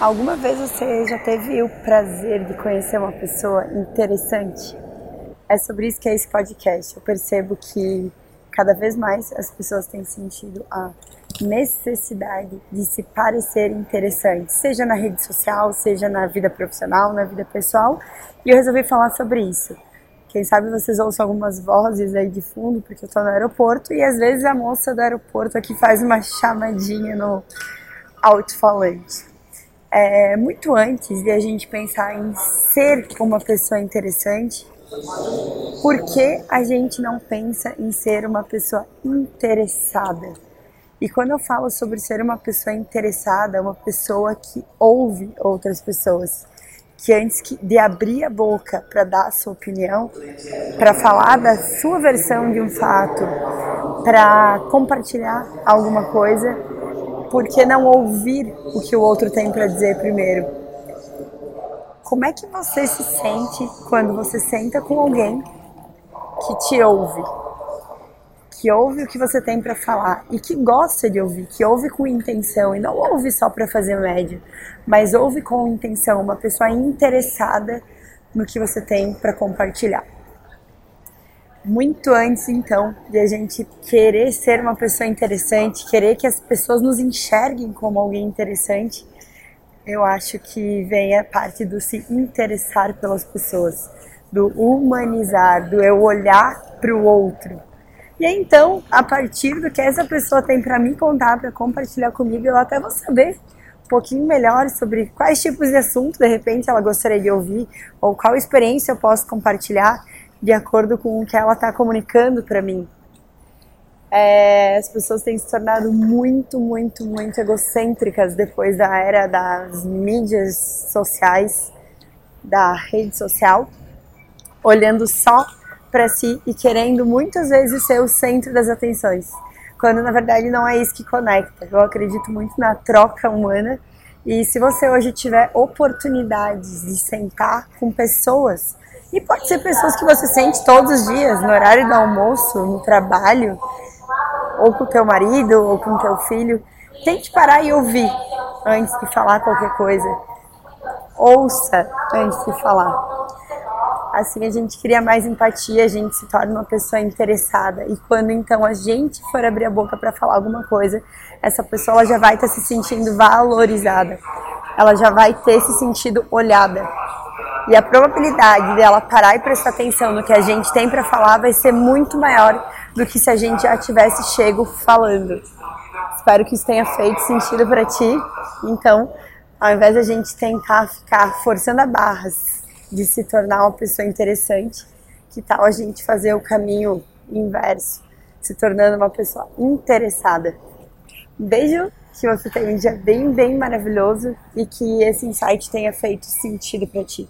Alguma vez você já teve o prazer de conhecer uma pessoa interessante? É sobre isso que é esse podcast. Eu percebo que cada vez mais as pessoas têm sentido a necessidade de se parecer interessante, seja na rede social, seja na vida profissional, na vida pessoal, e eu resolvi falar sobre isso. Quem sabe vocês ouçam algumas vozes aí de fundo, porque eu tô no aeroporto e às vezes a moça do aeroporto aqui faz uma chamadinha no alto-falante é, muito antes de a gente pensar em ser uma pessoa interessante, por que a gente não pensa em ser uma pessoa interessada? E quando eu falo sobre ser uma pessoa interessada, uma pessoa que ouve outras pessoas, que antes de abrir a boca para dar a sua opinião, para falar da sua versão de um fato, para compartilhar alguma coisa, por que não ouvir o que o outro tem para dizer primeiro? Como é que você se sente quando você senta com alguém que te ouve? Que ouve o que você tem para falar e que gosta de ouvir, que ouve com intenção e não ouve só para fazer média, mas ouve com intenção, uma pessoa interessada no que você tem para compartilhar muito antes então de a gente querer ser uma pessoa interessante, querer que as pessoas nos enxerguem como alguém interessante, eu acho que vem a parte do se interessar pelas pessoas, do humanizar, do eu olhar para o outro. E aí, então, a partir do que essa pessoa tem para me contar, para compartilhar comigo, eu até vou saber um pouquinho melhor sobre quais tipos de assunto de repente ela gostaria de ouvir ou qual experiência eu posso compartilhar de acordo com o que ela está comunicando para mim. É, as pessoas têm se tornado muito, muito, muito egocêntricas depois da era das mídias sociais, da rede social, olhando só para si e querendo muitas vezes ser o centro das atenções, quando na verdade não é isso que conecta. Eu acredito muito na troca humana e se você hoje tiver oportunidades de sentar com pessoas e pode ser pessoas que você sente todos os dias, no horário do almoço, no trabalho, ou com o teu marido, ou com o teu filho. Tente parar e ouvir antes de falar qualquer coisa. Ouça antes de falar. Assim a gente cria mais empatia, a gente se torna uma pessoa interessada. E quando então a gente for abrir a boca para falar alguma coisa, essa pessoa já vai estar tá se sentindo valorizada. Ela já vai ter se sentido olhada. E a probabilidade dela parar e prestar atenção no que a gente tem para falar vai ser muito maior do que se a gente já tivesse chego falando. Espero que isso tenha feito sentido para ti. Então, ao invés de a gente tentar ficar forçando a barras de se tornar uma pessoa interessante, que tal a gente fazer o caminho inverso, se tornando uma pessoa interessada? Beijo, que você tenha um dia bem, bem maravilhoso e que esse insight tenha feito sentido para ti.